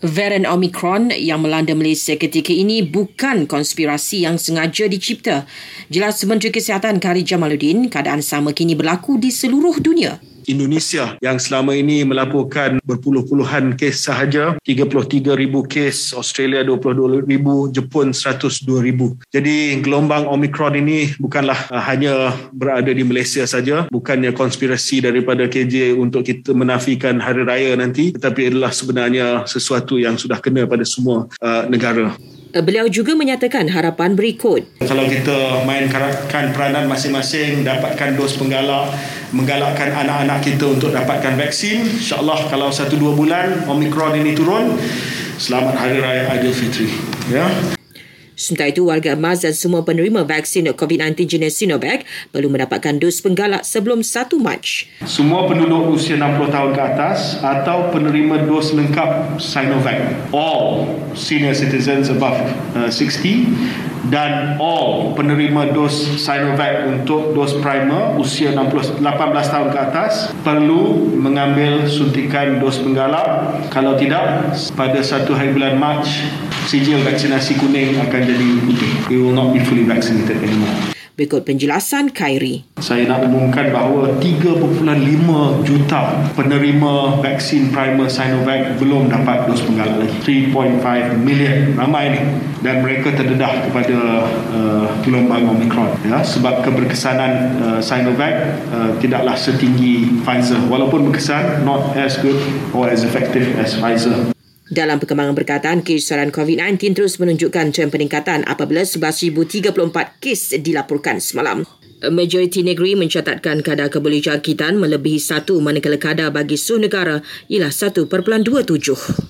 Varian Omicron yang melanda Malaysia ketika ini bukan konspirasi yang sengaja dicipta. Jelas Menteri Kesihatan Kari Jamaluddin, keadaan sama kini berlaku di seluruh dunia. Indonesia yang selama ini melaporkan berpuluh-puluhan kes sahaja 33,000 kes Australia 22,000 Jepun 102,000 jadi gelombang Omicron ini bukanlah uh, hanya berada di Malaysia saja bukannya konspirasi daripada KJ untuk kita menafikan hari raya nanti tetapi adalah sebenarnya sesuatu yang sudah kena pada semua uh, negara Beliau juga menyatakan harapan berikut. Kalau kita mainkan peranan masing-masing, dapatkan dos penggalak, menggalakkan anak-anak kita untuk dapatkan vaksin, insyaAllah kalau satu dua bulan Omicron ini turun, selamat Hari Raya Aidilfitri. Ya. Sementara itu, warga emas dan semua penerima vaksin COVID-19 jenis Sinovac perlu mendapatkan dos penggalak sebelum 1 Mac. Semua penduduk usia 60 tahun ke atas atau penerima dos lengkap Sinovac. All senior citizens above uh, 60 dan all penerima dos Sinovac untuk dos primer usia 60, 18 tahun ke atas perlu mengambil suntikan dos penggalak kalau tidak pada satu hari bulan Mac sijil vaksinasi kuning akan jadi putih. It will not be fully vaccinated anymore Berikut penjelasan Khairi. Saya nak umumkan bahawa 3.5 juta penerima vaksin primer Sinovac belum dapat dos penggalak lagi. 3.5 million ramai ni dan mereka terdedah kepada uh, gelombang Omicron ya sebab keberkesanan uh, Sinovac uh, tidaklah setinggi Pfizer walaupun berkesan not as good or as effective as Pfizer. Dalam perkembangan berkaitan, kesesaran COVID-19 terus menunjukkan trend peningkatan apabila 11,034 kes dilaporkan semalam. Majoriti negeri mencatatkan kadar kebolehjangkitan melebihi satu manakala kadar bagi seluruh negara ialah 1.27.